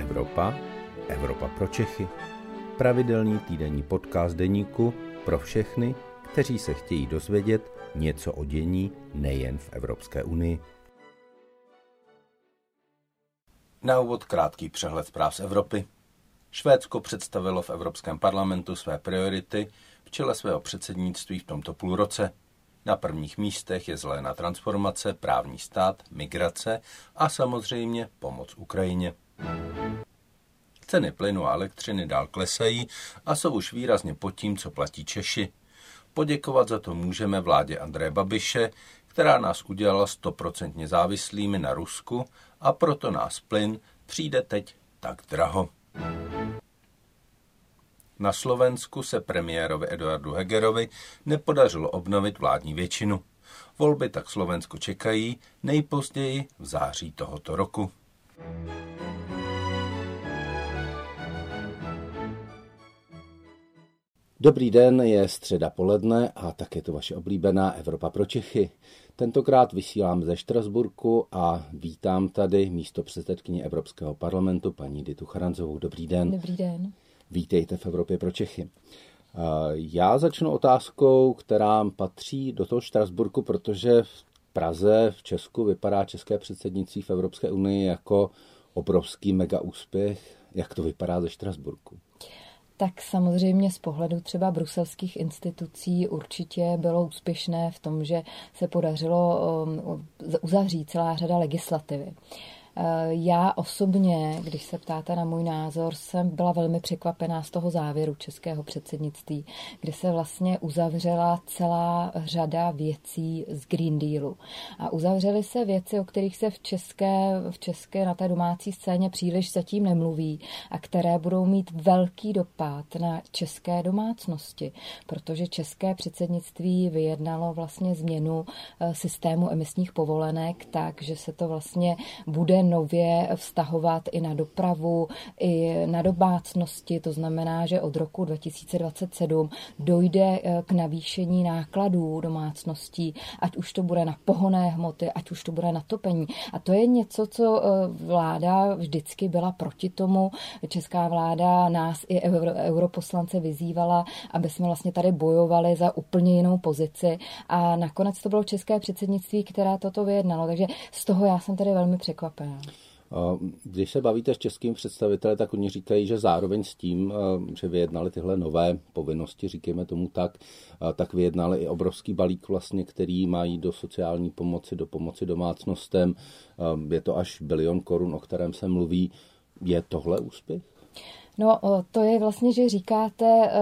Evropa, Evropa pro Čechy. Pravidelný týdenní podcast deníku pro všechny, kteří se chtějí dozvědět něco o dění nejen v Evropské unii. Na úvod krátký přehled zpráv z Evropy. Švédsko představilo v Evropském parlamentu své priority v čele svého předsednictví v tomto půlroce. Na prvních místech je zelená transformace, právní stát, migrace a samozřejmě pomoc Ukrajině. Ceny plynu a elektřiny dál klesají a jsou už výrazně pod tím, co platí Češi. Poděkovat za to můžeme vládě Andreje Babiše, která nás udělala stoprocentně závislými na Rusku a proto nás plyn přijde teď tak draho. Na Slovensku se premiérovi Eduardu Hegerovi nepodařilo obnovit vládní většinu. Volby tak Slovensko čekají nejpozději v září tohoto roku. Dobrý den, je středa poledne a tak je to vaše oblíbená Evropa pro Čechy. Tentokrát vysílám ze Štrasburku a vítám tady místo předsedkyně Evropského parlamentu paní Ditu Charanzovou. Dobrý den. Dobrý den. Vítejte v Evropě pro Čechy. Já začnu otázkou, která patří do toho Štrasburku, protože v Praze, v Česku vypadá české předsednictví v Evropské unii jako obrovský mega úspěch. Jak to vypadá ze Štrasburku? Tak samozřejmě z pohledu třeba bruselských institucí určitě bylo úspěšné v tom, že se podařilo um, uzavřít celá řada legislativy. Eh, já osobně, když se ptáte na můj názor, jsem byla velmi překvapená z toho závěru českého předsednictví, kdy se vlastně uzavřela celá řada věcí z Green Dealu. A uzavřely se věci, o kterých se v české, v české na té domácí scéně příliš zatím nemluví a které budou mít velký dopad na české domácnosti, protože české předsednictví vyjednalo vlastně změnu eh, systému emisních povolenek tak, že se to vlastně bude nově vztahovat i na dopravu, i na domácnosti. To znamená, že od roku 2027 dojde eh, k navýšení nákladů domácností, ať už to bude na pohonné hmoty, ať už to bude na topení. A to je něco, co eh, vláda vždycky byla proti tomu. Česká vláda nás i euro, europoslance vyzývala, aby jsme vlastně tady bojovali za úplně jinou pozici. A nakonec to bylo české předsednictví, které toto vyjednalo. Takže z toho já jsem tady velmi překvapená. Když se bavíte s českým představiteli, tak oni říkají, že zároveň s tím, že vyjednali tyhle nové povinnosti, říkejme tomu tak, tak vyjednali i obrovský balík vlastně, který mají do sociální pomoci, do pomoci domácnostem. Je to až bilion korun, o kterém se mluví. Je tohle úspěch? No, to je vlastně, že říkáte, e,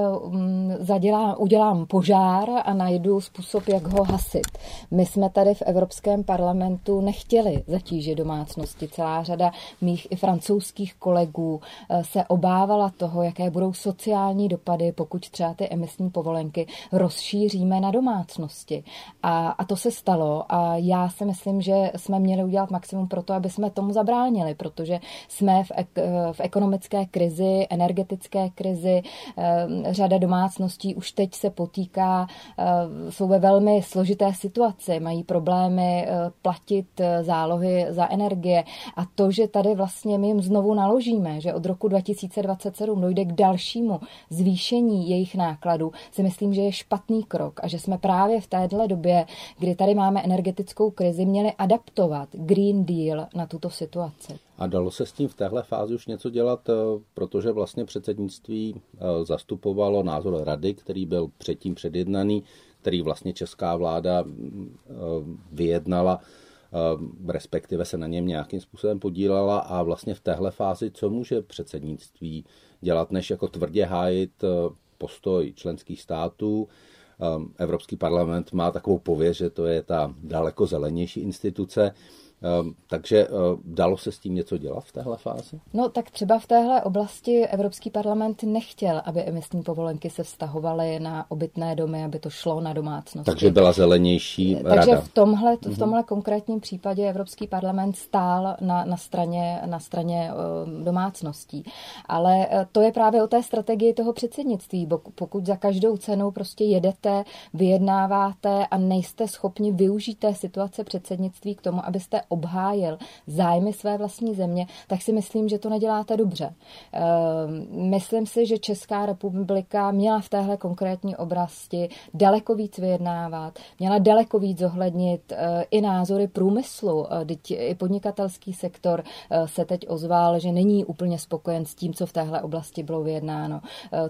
zadělám, udělám požár a najdu způsob, jak ho hasit. My jsme tady v Evropském parlamentu nechtěli zatížit domácnosti. Celá řada mých i francouzských kolegů e, se obávala toho, jaké budou sociální dopady, pokud třeba ty emisní povolenky rozšíříme na domácnosti. A, a to se stalo a já si myslím, že jsme měli udělat maximum pro to, aby jsme tomu zabránili, protože jsme v, ek, v ekonomické krizi energetické krizi. Eh, řada domácností už teď se potýká, eh, jsou ve velmi složité situaci, mají problémy eh, platit zálohy za energie a to, že tady vlastně my jim znovu naložíme, že od roku 2027 dojde k dalšímu zvýšení jejich nákladů, si myslím, že je špatný krok a že jsme právě v téhle době, kdy tady máme energetickou krizi, měli adaptovat Green Deal na tuto situaci. A dalo se s tím v téhle fázi už něco dělat, eh, protože vlastně předsednictví eh, zastupovalo názor rady, který byl předtím předjednaný, který vlastně česká vláda mm, eh, vyjednala, respektive se na něm nějakým způsobem podílela a vlastně v téhle fázi, co může předsednictví dělat, než jako tvrdě hájit postoj členských států. Evropský parlament má takovou pověst, že to je ta daleko zelenější instituce. Ehm, takže eh, dalo se s tím něco dělat v téhle fázi? No tak třeba v téhle oblasti Evropský parlament nechtěl, aby emisní povolenky se vztahovaly na obytné domy, aby to šlo na domácnosti. Takže byla zelenější rada. Takže v tomhle, v mhm. tomhle konkrétním případě Evropský parlament stál na, na straně, na straně uh, domácností. Ale to je právě o té strategii toho předsednictví. Pokud za každou cenu prostě jedete, vyjednáváte a nejste schopni využít té situace předsednictví k tomu, abyste obhájil zájmy své vlastní země, tak si myslím, že to neděláte dobře. Ehm, myslím si, že Česká republika měla v téhle konkrétní oblasti daleko víc vyjednávat, měla daleko víc zohlednit eh, i názory průmyslu. Teď i podnikatelský sektor se teď ozval, že není úplně spokojen s tím, co v téhle oblasti bylo vyjednáno,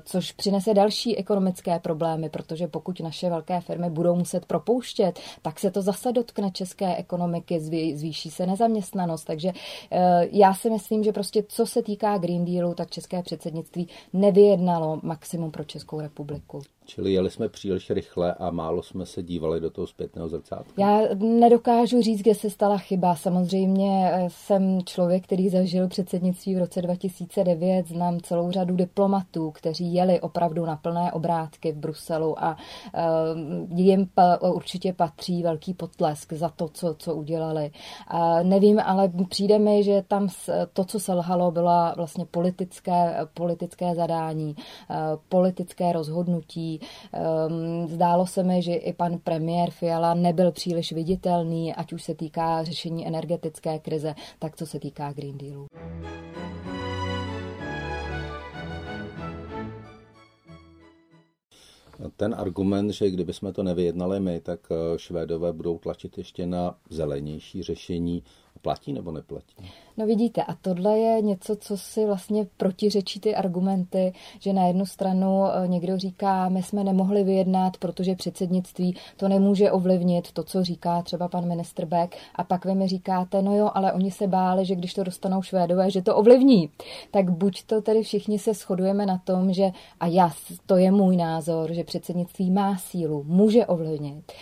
což přinese další ekonomické problémy, protože pokud naše velké firmy budou muset propouštět, tak se to zase dotkne české ekonomiky, zvýší se nezaměstnanost. Takže eh, já si myslím, že prostě co se týká Green Dealu, tak české předsednictví nevyjednalo maximum pro Českou republiku. Čili jeli jsme příliš rychle a málo jsme se dívali do toho zpětného zrcátka. Já nedokážu říct, kde se stala chyba. Samozřejmě eh, jsem člověk, který zažil předsednictví v roce 2009. Znám celou řadu diplomatů, kteří jeli opravdu na plné obrátky v Bruselu a uh, jim určitě patří velký potlesk za to, co, co udělali. Nevím, ale přijde mi, že tam to, co selhalo, byla vlastně politické, politické zadání, uh, politické rozhodnutí, Ehm, zdálo se mi, že i pan premiér Fiala nebyl příliš viditelný, ať už se týká řešení energetické krize, tak co se týká Green Dealu. Ten argument, že kdyby jsme to nevyjednali my, tak eh, Švédové budou tlačit ještě na zelenější řešení, platí nebo neplatí? No vidíte, a tohle je něco, co si vlastně protiřečí ty argumenty, že na jednu stranu eh, někdo říká, my jsme nemohli vyjednat, protože předsednictví to nemůže ovlivnit, to, co říká třeba pan ministr Beck, a pak vy mi říkáte, no jo, ale oni se báli, že když to dostanou Švédové, že to ovlivní. Tak buď to tedy všichni se shodujeme na tom, že, a já, to je můj názor, že předsednictví má sílu, může ovlivnit,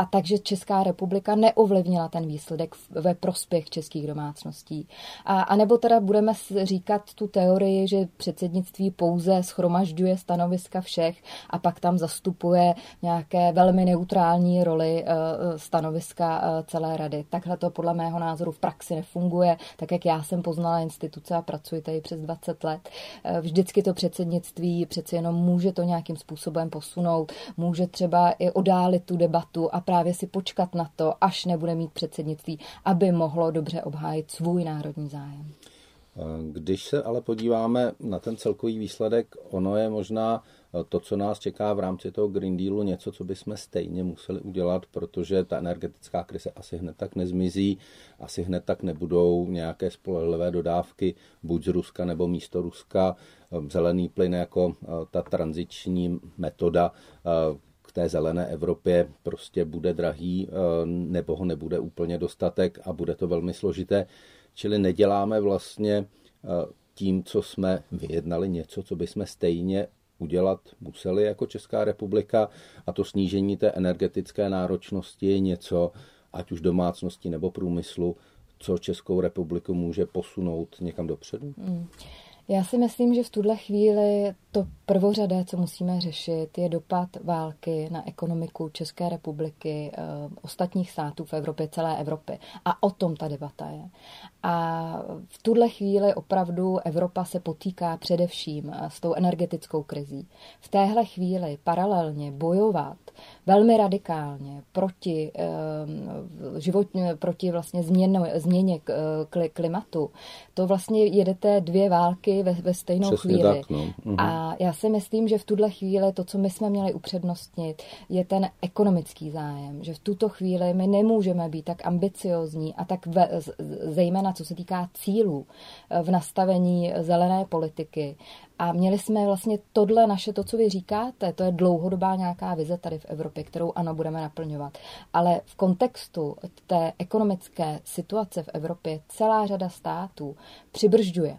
a takže Česká republika neovlivnila ten výsledek ve prospěch českých domácností. A, a nebo teda budeme říkat tu teorii, že předsednictví pouze schromažďuje stanoviska všech a pak tam zastupuje nějaké velmi neutrální roli eh, stanoviska eh, celé rady. Takhle to podle mého názoru v praxi nefunguje, tak jak já jsem poznala instituce a pracuji tady přes 20 let. Eh, vždycky to předsednictví přeci jenom může to nějakým způsobem posunout, může třeba i odálit tu debatu a právě si počkat na to, až nebude mít předsednictví, aby mohlo dobře obhájit svůj národní zájem. Když se ale podíváme na ten celkový výsledek, ono je možná to, co nás čeká v rámci toho Green Dealu, něco, co bychom stejně museli udělat, protože ta energetická krize asi hned tak nezmizí, asi hned tak nebudou nějaké spolehlivé dodávky buď z Ruska nebo místo Ruska. Zelený plyn jako ta tranziční metoda té zelené Evropě prostě bude drahý eh, nebo ho nebude úplně dostatek a bude to velmi složité. Čili neděláme vlastně eh, tím, co jsme vyjednali, něco, co bychom stejně udělat museli jako Česká republika a to snížení té energetické náročnosti je něco, ať už domácnosti nebo průmyslu, co Českou republiku může posunout někam dopředu? Mm. Já si myslím, že v tuhle chvíli to prvořadé, co musíme řešit, je dopad války na ekonomiku České republiky, eh, ostatních států v Evropě, celé Evropy. A o tom ta debata je. A v tuhle chvíli opravdu Evropa se potýká především eh, s tou energetickou krizí. V téhle chvíli paralelně bojovat velmi radikálně proti, eh, život, proti vlastně změnu, změně klimatu, to vlastně jedete dvě války ve, ve stejnou Přesně chvíli. Tak, no. mhm. A já si myslím, že v tuhle chvíli to, co my jsme měli upřednostnit, je ten ekonomický zájem. Že v tuto chvíli my nemůžeme být tak ambiciozní a tak ve, zejména co se týká cílů eh, v nastavení zelené politiky. A měli jsme vlastně tohle naše, to, co vy říkáte, to je dlouhodobá nějaká vize tady v Evropě, kterou ano, budeme naplňovat. Ale v kontextu té ekonomické situace v Evropě celá řada států přibržďuje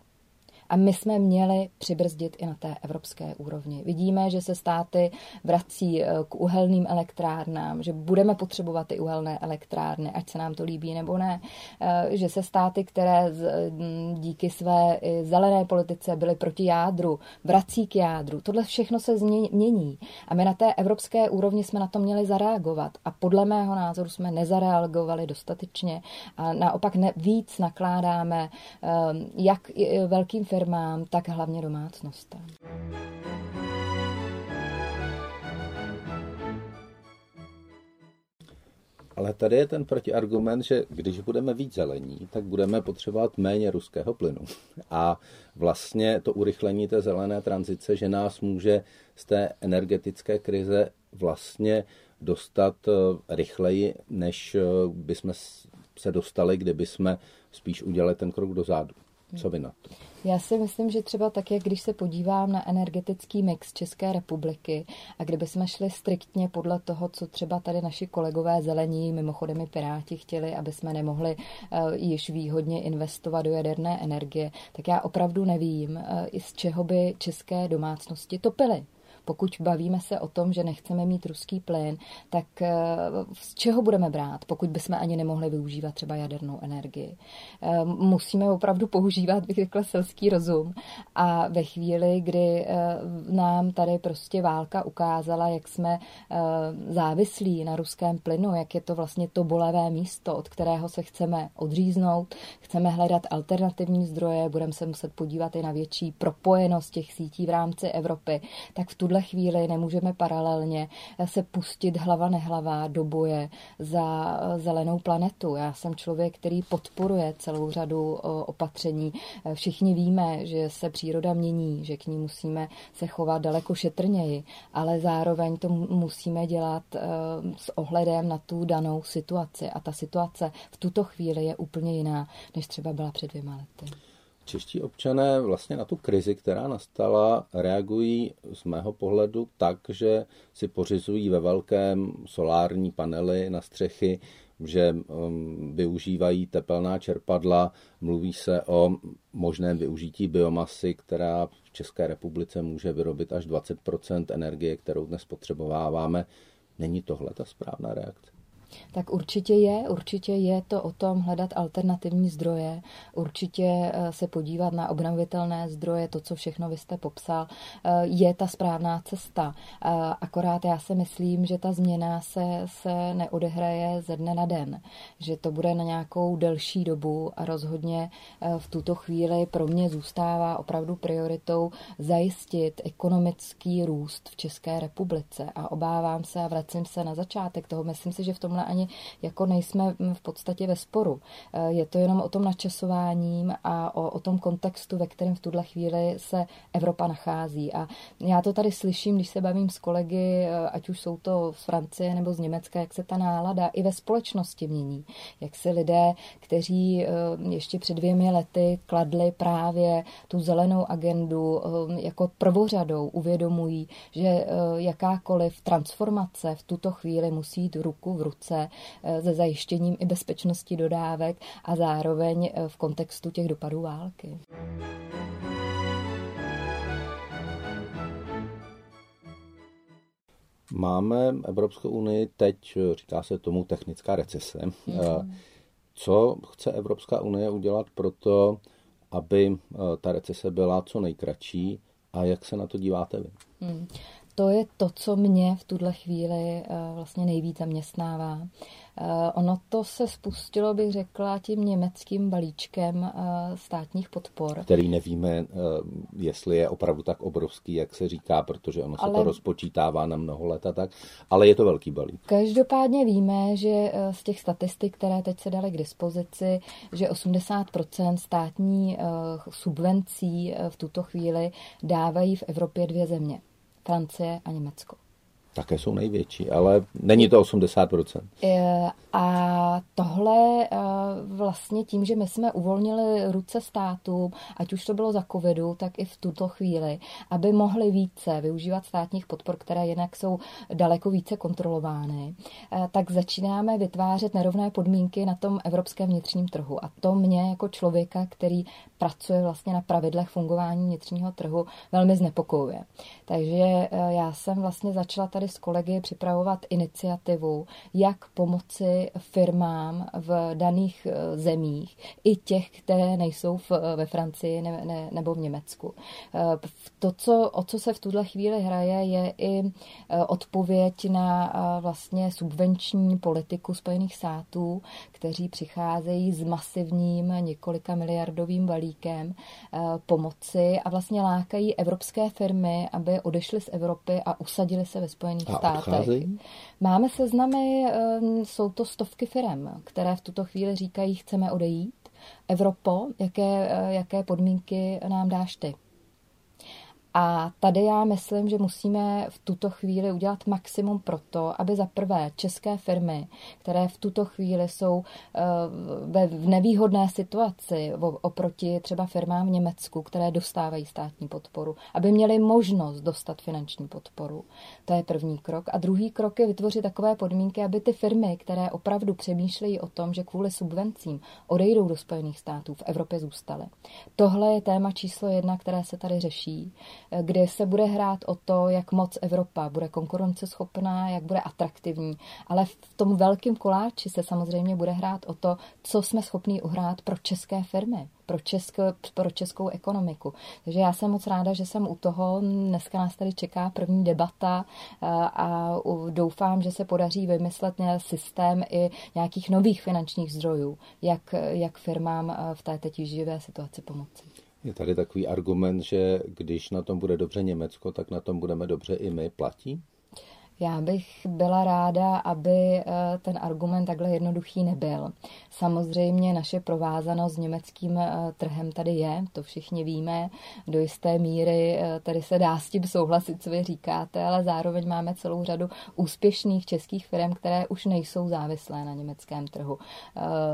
a my jsme měli přibrzdit i na té evropské úrovni. Vidíme, že se státy vrací eh, k uhelným elektrárnám, že budeme potřebovat ty uhelné elektrárny, ať se nám to líbí nebo ne, eh, že se státy, které mm, díky své zelené politice byly proti jádru, vrací k jádru. Tohle všechno se změní. A my na té evropské úrovni jsme na to měli zareagovat. A podle mého názoru jsme nezareagovali dostatečně a naopak víc nakládáme eh, jak velkým firmám, firmám, tak hlavně domácnostem. Ale tady je ten protiargument, že když budeme víc zelení, tak budeme potřebovat méně ruského plynu. A vlastně to urychlení té zelené tranzice, že nás může z té energetické krize vlastně dostat eh, rychleji, než eh, bychom se dostali, kdyby jsme spíš udělali ten krok dozadu. Co vy na to? Já si myslím, že třeba tak, jak když se podívám na energetický mix České republiky a kdyby jsme šli striktně podle toho, co třeba tady naši kolegové zelení, mimochodem i Piráti chtěli, aby jsme nemohli uh, již výhodně investovat do jaderné energie, tak já opravdu nevím, uh, z čeho by české domácnosti topily. Pokud bavíme se o tom, že nechceme mít ruský plyn, tak eh, z čeho budeme brát, pokud bychom ani nemohli využívat třeba jadernou energii? Eh, musíme opravdu používat, bych řekla, selský rozum. A ve chvíli, kdy eh, nám tady prostě válka ukázala, jak jsme závislí na ruském plynu, jak je to vlastně to bolavé místo, od kterého se chceme odříznout, chceme hledat alternativní zdroje, budeme se muset podívat i na větší propojenost těch sítí v rámci Evropy, tak v tuhle chvíli nemůžeme paralelně se pustit hlava nehlava do boje za zelenou planetu. Já jsem člověk, který podporuje celou řadu opatření. Všichni víme, že se příroda mění, že k ní musíme se chovat daleko šetrněji, ale zároveň to musíme dělat s ohledem na tu danou situaci. A ta situace v tuto chvíli je úplně jiná, než třeba byla před dvěma lety. Čeští občané vlastně na tu krizi, která nastala, reagují z mého pohledu tak, že si pořizují ve velkém solární panely na střechy, že um, využívají tepelná čerpadla, mluví se o možném využití biomasy, která v České republice může vyrobit až 20% energie, kterou dnes potřebováváme. Není tohle ta správná reakce? Tak určitě je, určitě je to o tom hledat alternativní zdroje, určitě eh, se podívat na obnovitelné zdroje, to, co všechno vy jste popsal, eh, je ta správná cesta. Eh, akorát já si myslím, že ta změna se, se neodehraje ze dne na den, že to bude na nějakou delší dobu a rozhodně v tuto chvíli pro mě zůstává opravdu prioritou zajistit ekonomický růst v České republice. A obávám se a vracím se na začátek toho, myslím si, že v tomhle tomhle ani jako nejsme v podstatě ve sporu. Eh, je to jenom o tom načasováním a o, o tom kontextu, ve kterém v tuhle chvíli se Evropa nachází. A já to tady slyším, když se bavím s kolegy, eh, ať už jsou to z Francie nebo z Německa, jak se ta nálada i ve společnosti mění. Jak se lidé, kteří eh, ještě před dvěmi lety kladli právě tu zelenou agendu jako prvořadou, uvědomují, že jakákoliv transformace v tuto chvíli musí jít ruku v ruce ruce eh, se zajištěním i bezpečnosti dodávek a zároveň eh, v kontextu těch dopadů války. Máme Evropskou unii teď, říká se tomu technická recese. Mm. Co chce Evropská unie udělat pro to, aby ta recese byla co nejkratší a jak se na to díváte vy? Hmm to je to, co mě v tuhle chvíli eh, vlastně nejvíc zaměstnává. Eh, ono to se spustilo, bych řekla, tím německým balíčkem eh, státních podpor. Který nevíme, jestli je opravdu tak obrovský, jak se říká, protože ono se ale... to rozpočítává na mnoho let a tak, ale je to velký balík. Každopádně víme, že z těch statistik, které teď se daly k dispozici, že 80% státní subvencí v tuto chvíli dávají v Evropě dvě země. Francie a Německo. Také jsou největší, ale není to 80%. A tohle eh, vlastně tím, že my jsme uvolnili ruce státům, ať už to bylo za covidu, tak i v tuto chvíli, aby mohli více využívat státních podpor, které jinak jsou daleko více kontrolovány, eh, tak začínáme vytvářet nerovné podmínky na tom evropském vnitřním trhu. A to mě jako člověka, který pracuje vlastně na pravidlech fungování vnitřního trhu, velmi znepokojuje. Takže eh, já jsem vlastně začala tady s kolegy připravovat iniciativu, jak pomoci firmám v daných eh, zemích, i těch, které nejsou v, eh, ve Francii ne, ne, nebo v Německu. To, co, o co se v tuhle chvíli hraje, je i odpověď na vlastně subvenční politiku Spojených států, kteří přicházejí s masivním několika miliardovým balíkem eh, pomoci a vlastně lákají evropské firmy, aby odešly z Evropy a usadily se ve Spojených Spojených A státech. odcházejí? Máme seznamy, eh, jsou to stovky firm, které v tuto chvíli říkají, chceme odejít. Evropo, jaké, eh, jaké podmínky nám dáš ty? A tady já myslím, že musíme v tuto chvíli udělat maximum pro to, aby za prvé české firmy, které v tuto chvíli jsou eh, ve nevýhodné situaci oproti třeba firmám v Německu, které dostávají státní podporu, aby měly možnost dostat finanční podporu. To je první krok. A druhý krok je vytvořit takové podmínky, aby ty firmy, které opravdu přemýšlejí o tom, že kvůli subvencím odejdou do Spojených států, v Evropě zůstaly. Tohle je téma číslo jedna, které se tady řeší kde se bude hrát o to, jak moc Evropa bude konkurenceschopná, jak bude atraktivní. Ale v tom velkém koláči se samozřejmě bude hrát o to, co jsme schopní uhrát pro české firmy pro, česko, pro českou ekonomiku. Takže já jsem moc ráda, že jsem u toho. Dneska nás tady čeká první debata a, a doufám, že se podaří vymyslet systém i nějakých nových finančních zdrojů, jak, jak firmám v té teď živé situaci pomoci. Je tady takový argument, že když na tom bude dobře Německo, tak na tom budeme dobře i my. Platí? Já bych byla ráda, aby eh, ten argument takhle jednoduchý nebyl. Samozřejmě naše provázanost s německým eh, trhem tady je, to všichni víme. Do jisté míry eh, tady se dá s tím souhlasit, co vy říkáte, ale zároveň máme celou řadu úspěšných českých firm, které už nejsou závislé na německém trhu.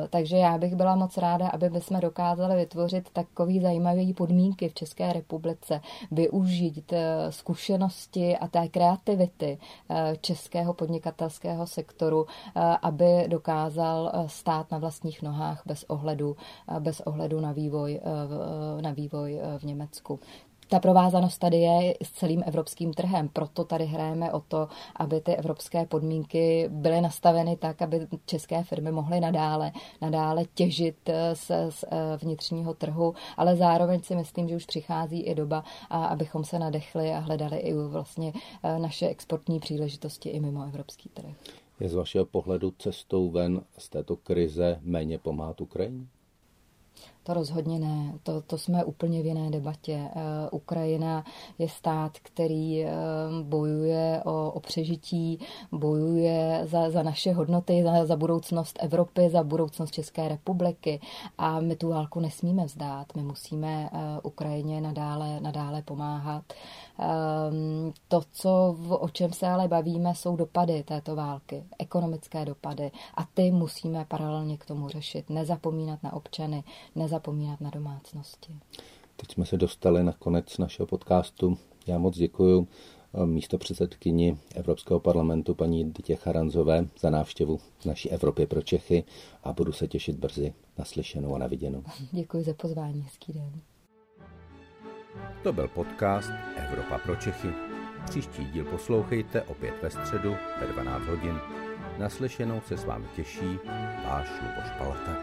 Takže já bych byla moc ráda, aby bychom dokázali vytvořit takový zajímavý podmínky v České republice, využít zkušenosti a té kreativity českého podnikatelského sektoru, eh, aby dokázal eh, stát na vlastních nohách bez ohledu, eh, bez ohledu na vývoj, na vývoj v Německu ta provázanost tady je s celým evropským trhem, proto tady hrajeme o to, aby ty evropské podmínky byly nastaveny tak, aby české firmy mohly nadále, nadále těžit z, z vnitřního trhu, ale zároveň si myslím, že už přichází i doba, abychom se nadechli a hledali i vlastně e, naše exportní příležitosti i mimo evropský trh. Je z vašeho pohledu cestou ven z této krize méně pomáhat Ukrajině? To rozhodně ne. To, to jsme úplně v jiné debatě. Uh, Ukrajina je stát, který uh, bojuje o, o přežití, bojuje za, za naše hodnoty, za, za budoucnost Evropy, za budoucnost České republiky a my tu válku nesmíme vzdát. My musíme uh, Ukrajině nadále, nadále pomáhat. Um, to, co, o čem se ale bavíme, jsou dopady této války, ekonomické dopady a ty musíme paralelně k tomu řešit. Nezapomínat na občany, nezapomínat nezapomínat na domácnosti. Teď jsme se dostali na konec našeho podcastu. Já moc děkuji eh, místo předsedkyni Evropského parlamentu paní Dytě Charanzové za návštěvu v naší Evropě pro Čechy a budu se těšit brzy na slyšenou a na viděnou. Děkuji za pozvání, hezký den. To byl podcast Evropa pro Čechy. Příští díl poslouchejte opět ve středu ve 12 hodin. Naslyšenou se s vámi těší váš Luboš Palata.